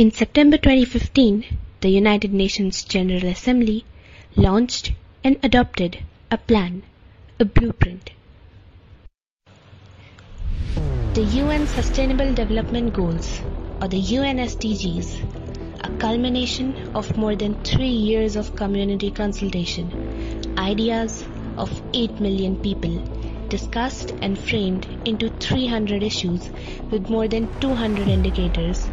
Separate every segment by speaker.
Speaker 1: In September 2015, the United Nations General Assembly launched and adopted a plan, a blueprint. The UN Sustainable Development Goals, or the UN SDGs, a culmination of more than three years of community consultation, ideas of 8 million people discussed and framed into 300 issues with more than 200 indicators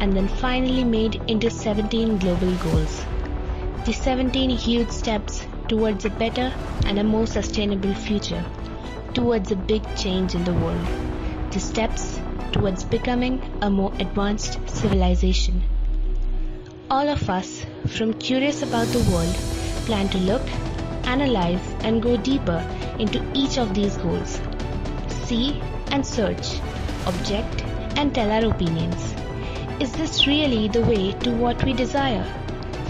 Speaker 1: and then finally made into 17 global goals. The 17 huge steps towards a better and a more sustainable future, towards a big change in the world. The steps towards becoming a more advanced civilization. All of us, from curious about the world, plan to look, analyze, and go deeper into each of these goals. See and search, object, and tell our opinions. Is this really the way to what we desire?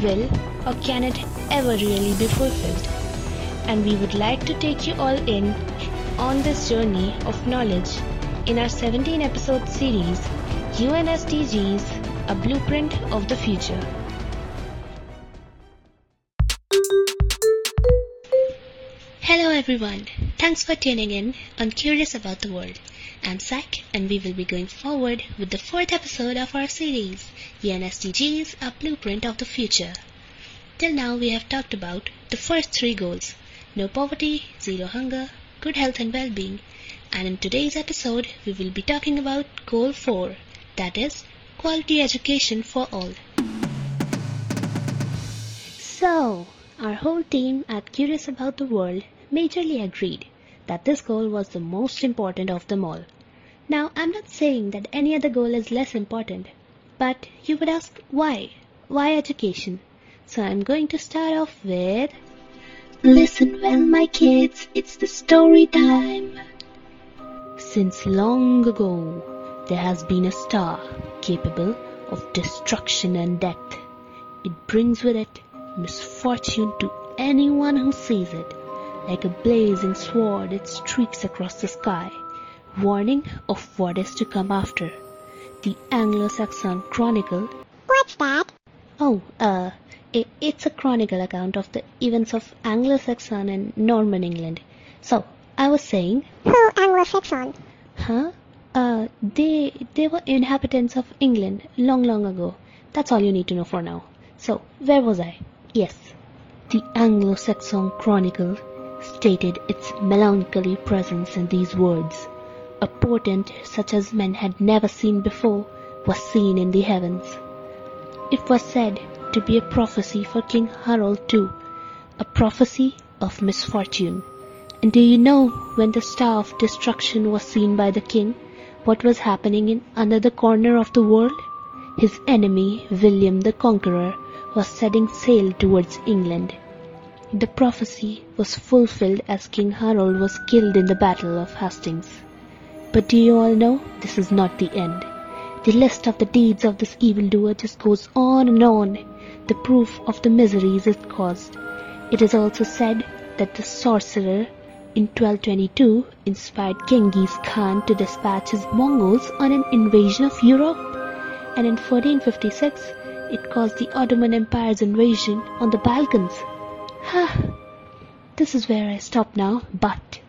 Speaker 1: Will or can it ever really be fulfilled? And we would like to take you all in on this journey of knowledge in our 17 episode series UNSDGs A Blueprint of the Future. Hello everyone. Thanks for tuning in on Curious About the World. I'm Zach and we will be going forward with the fourth episode of our series UN SDGs A Blueprint of the Future. Till now we have talked about the first three goals no poverty, zero hunger, good health and well being. And in today's episode, we will be talking about Goal 4 that is, quality education for all. So, our whole team at Curious About the World majorly agreed that this goal was the most important of them all. Now, I'm not saying that any other goal is less important, but you would ask why? Why education? So I'm going to start off with Listen well, my kids, it's the story time. Since long ago, there has been a star capable of destruction and death. It brings with it misfortune to anyone who sees it. Like a blazing sword, it streaks across the sky, warning of what is to come after. The Anglo-Saxon Chronicle.
Speaker 2: What's that?
Speaker 1: Oh, uh, it's a chronicle account of the events of Anglo-Saxon and Norman England. So, I was saying.
Speaker 2: Who Anglo-Saxon?
Speaker 1: Huh? Uh, they they were inhabitants of England long, long ago. That's all you need to know for now. So, where was I? Yes. The Anglo-Saxon Chronicle stated its melancholy presence in these words. A portent such as men had never seen before was seen in the heavens. It was said to be a prophecy for King Harold too, a prophecy of misfortune. And do you know when the star of destruction was seen by the king, what was happening in another corner of the world? His enemy, William the Conqueror, was setting sail towards England. The prophecy was fulfilled as King Harold was killed in the Battle of Hastings. But do you all know this is not the end? The list of the deeds of this evildoer just goes on and on the proof of the miseries it caused. It is also said that the sorcerer in 1222 inspired Genghis Khan to dispatch his Mongols on an invasion of Europe, and in 1456 it caused the Ottoman Empire's invasion on the Balkans. Ha! This is where I stop now, but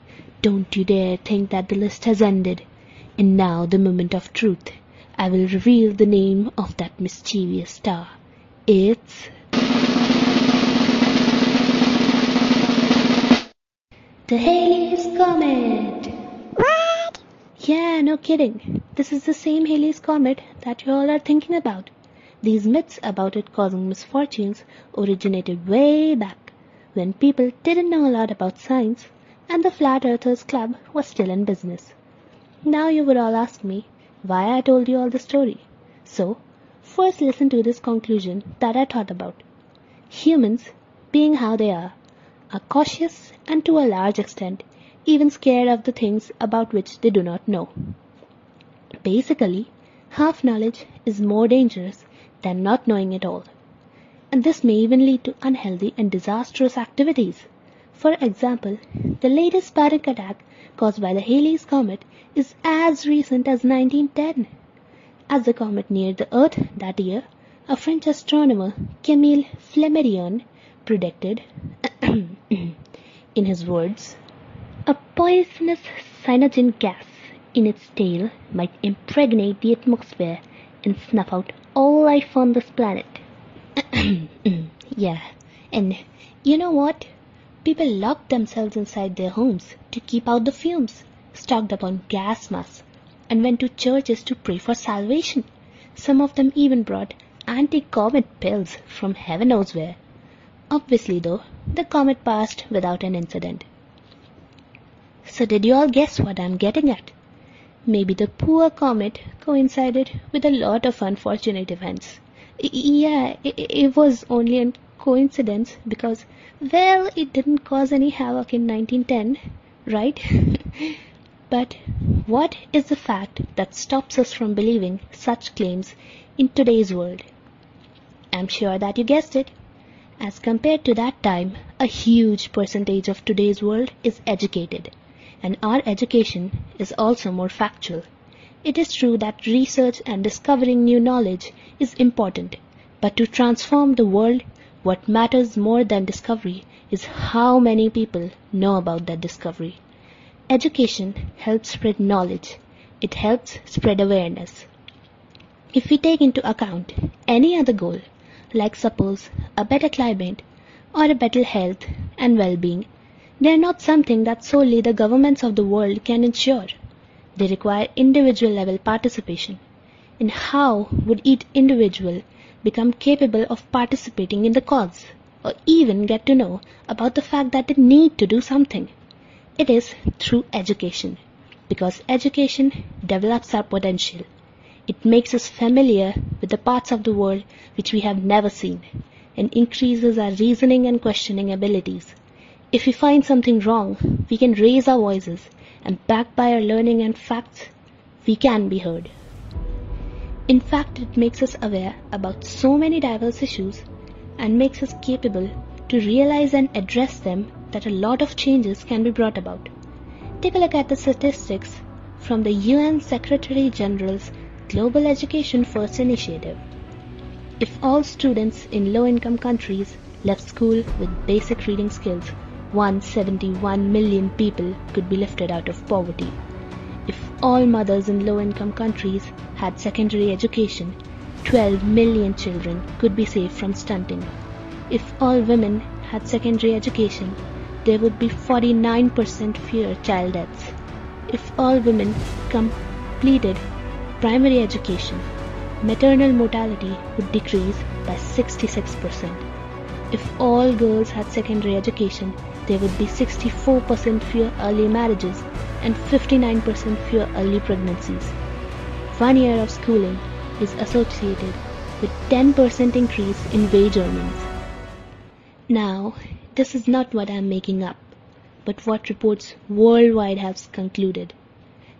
Speaker 1: don't you dare think that the list has ended. And now the moment of truth. I will reveal the name of that mischievous star. It's the Halley's Comet.
Speaker 2: What?
Speaker 1: Yeah, no kidding. This is the same Halley's Comet that you all are thinking about. These myths about it causing misfortunes originated way back when people didn't know a lot about science and the Flat Earthers Club was still in business. Now you would all ask me why I told you all the story. So First listen to this conclusion that I thought about. Humans, being how they are, are cautious and to a large extent even scared of the things about which they do not know. Basically, half knowledge is more dangerous than not knowing it all. And this may even lead to unhealthy and disastrous activities. For example, the latest panic attack caused by the Halley's Comet is as recent as 1910. As the comet neared the Earth that year, a French astronomer, Camille Flammarion, predicted, in his words, a poisonous cyanogen gas in its tail might impregnate the atmosphere and snuff out all life on this planet. yeah, and you know what? People locked themselves inside their homes to keep out the fumes, stocked up on gas masks, and went to churches to pray for salvation. Some of them even brought anti-comet pills from heaven knows where. Obviously though, the comet passed without an incident. So did you all guess what I'm getting at? Maybe the poor comet coincided with a lot of unfortunate events. Yeah, it was only a coincidence because, well, it didn't cause any havoc in 1910, right? but what is the fact that stops us from believing such claims in today's world? I'm sure that you guessed it. As compared to that time, a huge percentage of today's world is educated and our education is also more factual. It is true that research and discovering new knowledge is important, but to transform the world, what matters more than discovery is how many people know about that discovery. Education helps spread knowledge. It helps spread awareness. If we take into account any other goal, like suppose a better climate or a better health and well-being, they are not something that solely the governments of the world can ensure. They require individual level participation. And how would each individual become capable of participating in the cause, or even get to know about the fact that they need to do something? It is through education, because education develops our potential. It makes us familiar with the parts of the world which we have never seen, and increases our reasoning and questioning abilities. If we find something wrong, we can raise our voices, and backed by our learning and facts, we can be heard. In fact, it makes us aware about so many diverse issues and makes us capable to realize and address them that a lot of changes can be brought about. Take a look at the statistics from the UN Secretary General's Global Education First initiative. If all students in low income countries left school with basic reading skills, 171 million people could be lifted out of poverty. If all mothers in low income countries had secondary education, 12 million children could be saved from stunting. If all women had secondary education, there would be 49% fewer child deaths. If all women completed primary education, maternal mortality would decrease by 66%. If all girls had secondary education, there would be 64% fewer early marriages and 59% fewer early pregnancies. One year of schooling is associated with 10% increase in wage earnings. Now, this is not what I am making up, but what reports worldwide have concluded.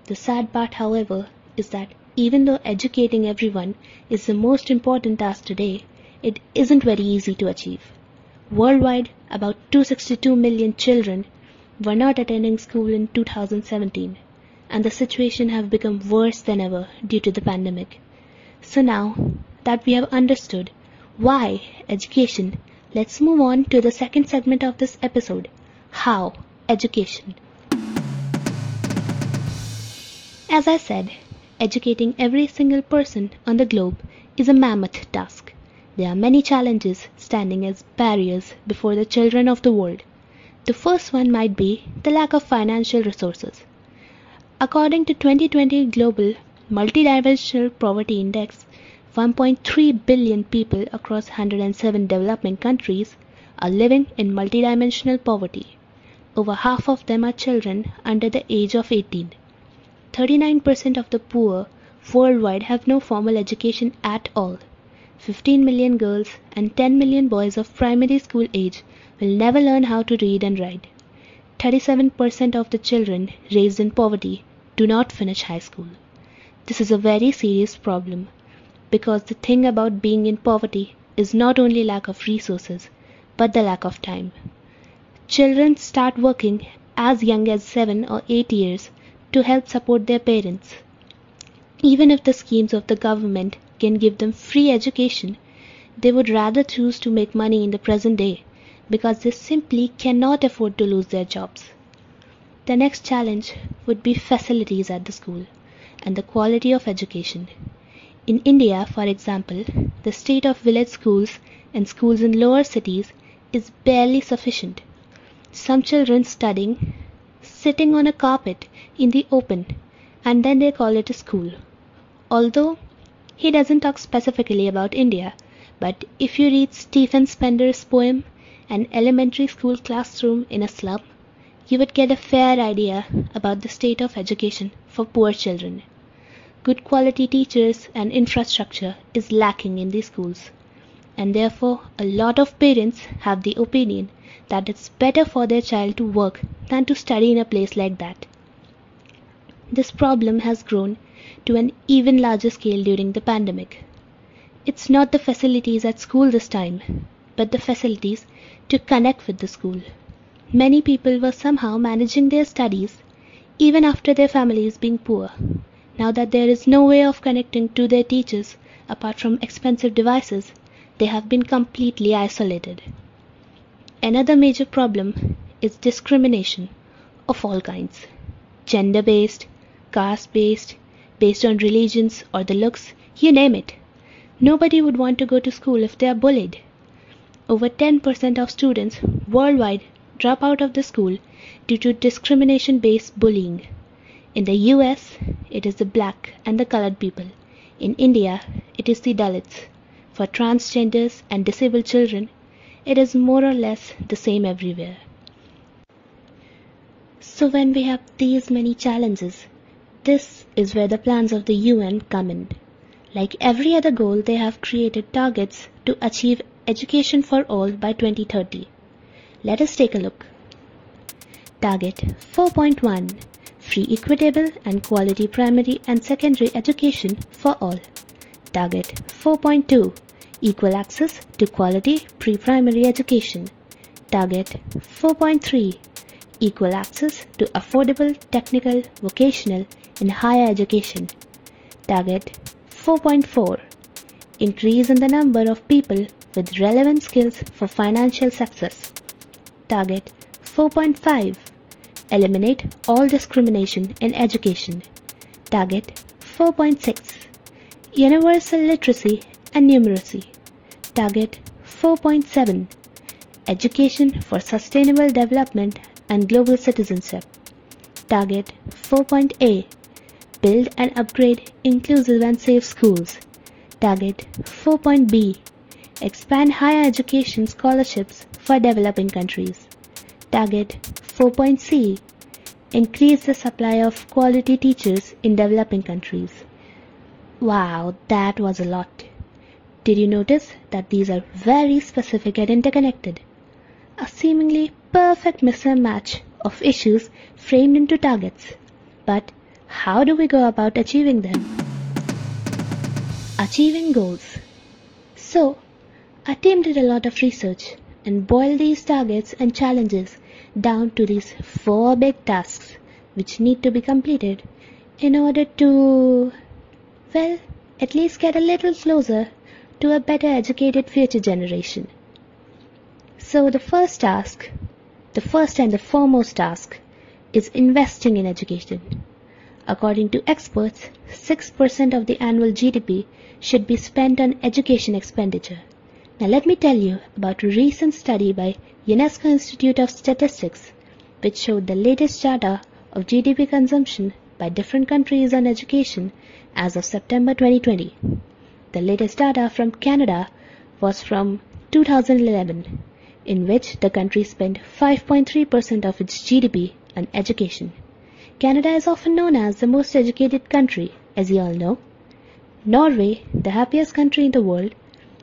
Speaker 1: The sad part, however, is that even though educating everyone is the most important task today, it isn't very easy to achieve. Worldwide, about 262 million children were not attending school in 2017, and the situation have become worse than ever due to the pandemic. So now that we have understood why education, let's move on to the second segment of this episode, how education. As I said, educating every single person on the globe is a mammoth task. There are many challenges standing as barriers before the children of the world. The first one might be the lack of financial resources. According to 2020 Global Multidimensional Poverty Index, 1.3 billion people across 107 developing countries are living in multidimensional poverty. Over half of them are children under the age of 18. 39% of the poor worldwide have no formal education at all. 15 million girls and 10 million boys of primary school age will never learn how to read and write. 37% of the children raised in poverty do not finish high school. This is a very serious problem because the thing about being in poverty is not only lack of resources but the lack of time. Children start working as young as 7 or 8 years to help support their parents. Even if the schemes of the government can give them free education, they would rather choose to make money in the present day because they simply cannot afford to lose their jobs. The next challenge would be facilities at the school and the quality of education. In India, for example, the state of village schools and schools in lower cities is barely sufficient. Some children studying sitting on a carpet in the open and then they call it a school. Although he doesn't talk specifically about India, but if you read Stephen Spender's poem An Elementary School Classroom in a Slum, you would get a fair idea about the state of education for poor children. Good quality teachers and infrastructure is lacking in these schools, and therefore a lot of parents have the opinion that it's better for their child to work than to study in a place like that. This problem has grown to an even larger scale during the pandemic. It's not the facilities at school this time, but the facilities to connect with the school. Many people were somehow managing their studies even after their families being poor. Now that there is no way of connecting to their teachers apart from expensive devices, they have been completely isolated. Another major problem is discrimination of all kinds gender based, caste based, based on religions or the looks, you name it. Nobody would want to go to school if they are bullied. Over 10% of students worldwide drop out of the school due to discrimination based bullying. In the US, it is the black and the colored people. In India, it is the Dalits. For transgenders and disabled children, it is more or less the same everywhere. So, when we have these many challenges, this is where the plans of the UN come in. Like every other goal, they have created targets to achieve education for all by 2030. Let us take a look. Target 4.1 Free, equitable, and quality primary and secondary education for all. Target 4.2 Equal access to quality pre primary education. Target 4.3 Equal access to affordable technical, vocational, and higher education. Target 4.4 Increase in the number of people with relevant skills for financial success. Target 4.5 Eliminate all discrimination in education. Target 4.6 Universal literacy and numeracy. Target 4.7 Education for sustainable development and global citizenship. Target 4.A Build and upgrade inclusive and safe schools. Target 4.B Expand higher education scholarships for developing countries. Target 4.C Increase the supply of quality teachers in developing countries. Wow, that was a lot. Did you notice that these are very specific and interconnected? A seemingly perfect mismatch of issues framed into targets. But how do we go about achieving them? Achieving goals. So, our team did a lot of research and boiled these targets and challenges down to these four big tasks which need to be completed in order to, well, at least get a little closer to a better educated future generation. So, the first task, the first and the foremost task, is investing in education. According to experts, 6% of the annual GDP should be spent on education expenditure. Now let me tell you about a recent study by UNESCO Institute of Statistics which showed the latest data of GDP consumption by different countries on education as of September 2020. The latest data from Canada was from 2011 in which the country spent 5.3% of its GDP on education. Canada is often known as the most educated country, as you all know. Norway, the happiest country in the world,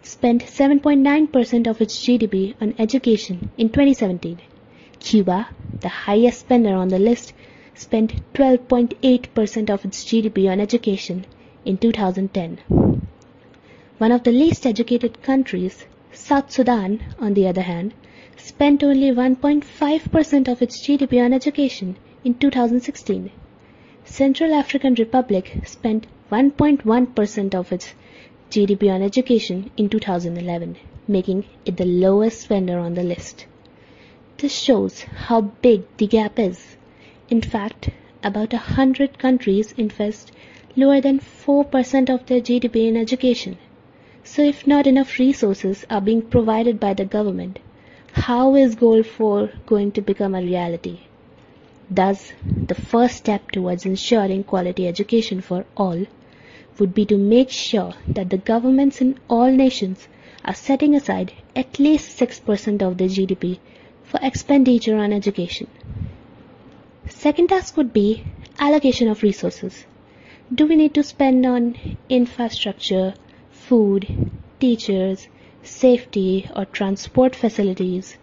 Speaker 1: spent 7.9% of its GDP on education in 2017. Cuba, the highest spender on the list, spent 12.8% of its GDP on education in 2010. One of the least educated countries, South Sudan, on the other hand, spent only 1.5% of its GDP on education in 2016. Central African Republic spent 1.1% of its GDP on education in 2011, making it the lowest spender on the list. This shows how big the gap is. In fact, about a hundred countries invest lower than 4% of their GDP in education. So if not enough resources are being provided by the government, how is goal 4 going to become a reality? Thus, the first step towards ensuring quality education for all would be to make sure that the governments in all nations are setting aside at least 6% of their GDP for expenditure on education. Second task would be allocation of resources. Do we need to spend on infrastructure, food, teachers, safety, or transport facilities?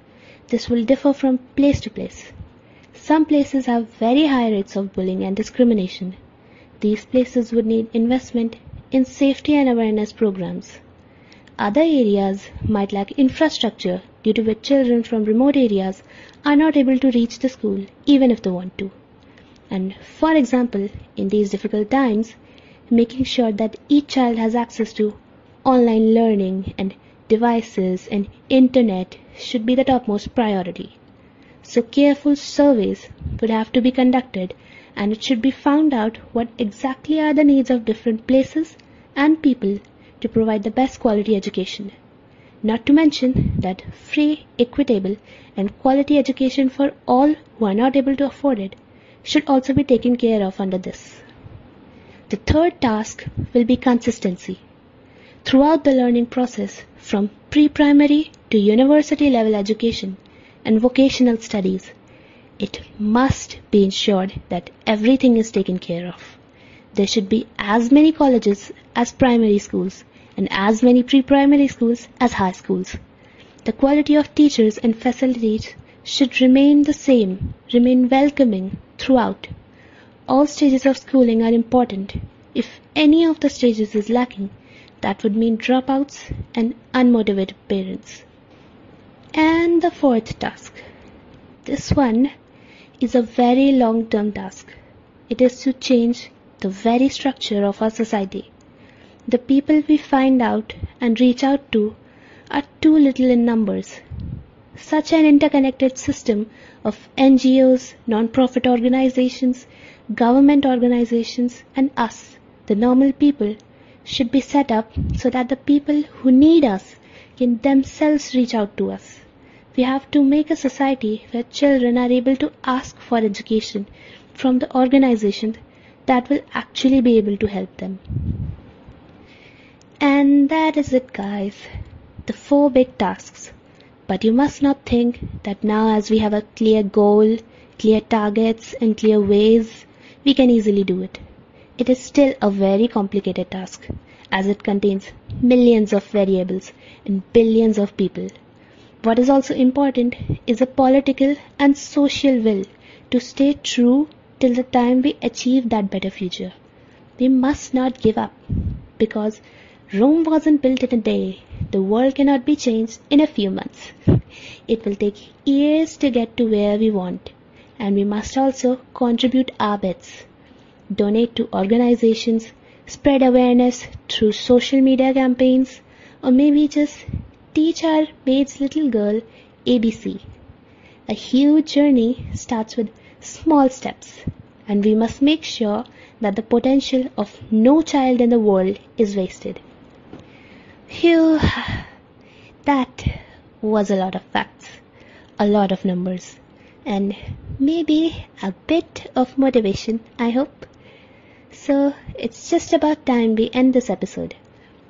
Speaker 1: This will differ from place to place. Some places have very high rates of bullying and discrimination. These places would need investment in safety and awareness programs. Other areas might lack infrastructure due to which children from remote areas are not able to reach the school even if they want to. And for example, in these difficult times, making sure that each child has access to online learning and devices and internet should be the topmost priority. So careful surveys would have to be conducted and it should be found out what exactly are the needs of different places and people to provide the best quality education. Not to mention that free, equitable, and quality education for all who are not able to afford it should also be taken care of under this. The third task will be consistency. Throughout the learning process, from pre primary to university level education and vocational studies, it must be ensured that everything is taken care of. There should be as many colleges as primary schools and as many pre-primary schools as high schools. The quality of teachers and facilities should remain the same, remain welcoming throughout. All stages of schooling are important. If any of the stages is lacking, that would mean dropouts and unmotivated parents. And the fourth task. This one is a very long term task. It is to change the very structure of our society. The people we find out and reach out to are too little in numbers. Such an interconnected system of NGOs, non-profit organizations, government organizations and us, the normal people, should be set up so that the people who need us can themselves reach out to us. We have to make a society where children are able to ask for education from the organization that will actually be able to help them. And that is it, guys. The four big tasks. But you must not think that now, as we have a clear goal, clear targets, and clear ways, we can easily do it. It is still a very complicated task, as it contains millions of variables and billions of people. What is also important is a political and social will to stay true till the time we achieve that better future. We must not give up because Rome wasn't built in a day. The world cannot be changed in a few months. It will take years to get to where we want, and we must also contribute our bits. Donate to organizations, spread awareness through social media campaigns, or maybe just teach our little girl ABC. A huge journey starts with small steps, and we must make sure that the potential of no child in the world is wasted. Phew, that was a lot of facts, a lot of numbers, and maybe a bit of motivation, I hope. So it's just about time we end this episode.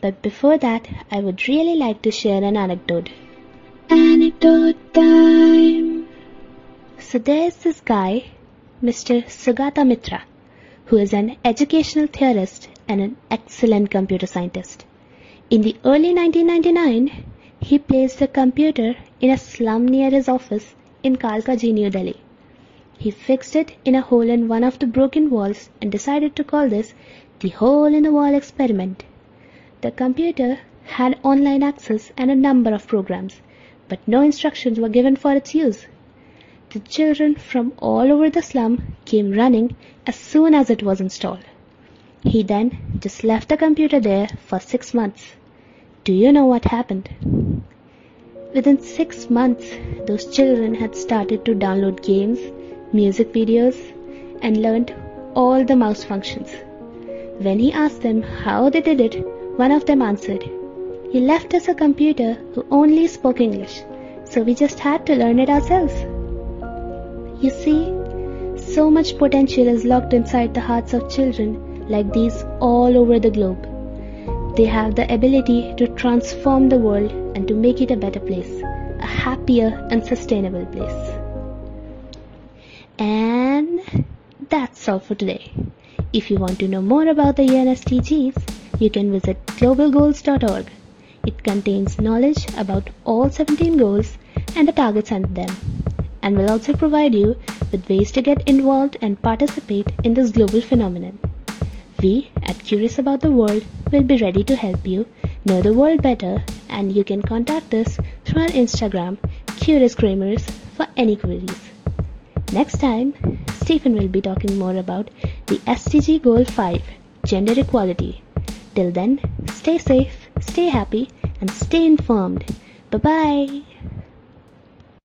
Speaker 1: But before that, I would really like to share an anecdote. Anecdote time! So there's this guy, Mr. Sugata Mitra, who is an educational theorist and an excellent computer scientist. In the early 1999, he placed a computer in a slum near his office in Kalkaji, New Delhi. He fixed it in a hole in one of the broken walls and decided to call this the hole in the wall experiment. The computer had online access and a number of programs, but no instructions were given for its use. the children from all over the slum came running as soon as it was installed. He then just left the computer there for six months. Do you know what happened? Within six months, those children had started to download games, music videos, and learned all the mouse functions. When he asked them how they did it, one of them answered, He left us a computer who only spoke English, so we just had to learn it ourselves. You see, so much potential is locked inside the hearts of children like these all over the globe. They have the ability to transform the world and to make it a better place, a happier and sustainable place. And that's all for today. If you want to know more about the UN SDGs, you can visit globalgoals.org. It contains knowledge about all 17 goals and the targets under them, and will also provide you with ways to get involved and participate in this global phenomenon. We at Curious About the World will be ready to help you know the world better, and you can contact us through our Instagram, Curiousgramers, for any queries. Next time, Stephen will be talking more about the SDG Goal 5 Gender Equality. Till then, stay safe, stay happy, and stay informed. Bye bye.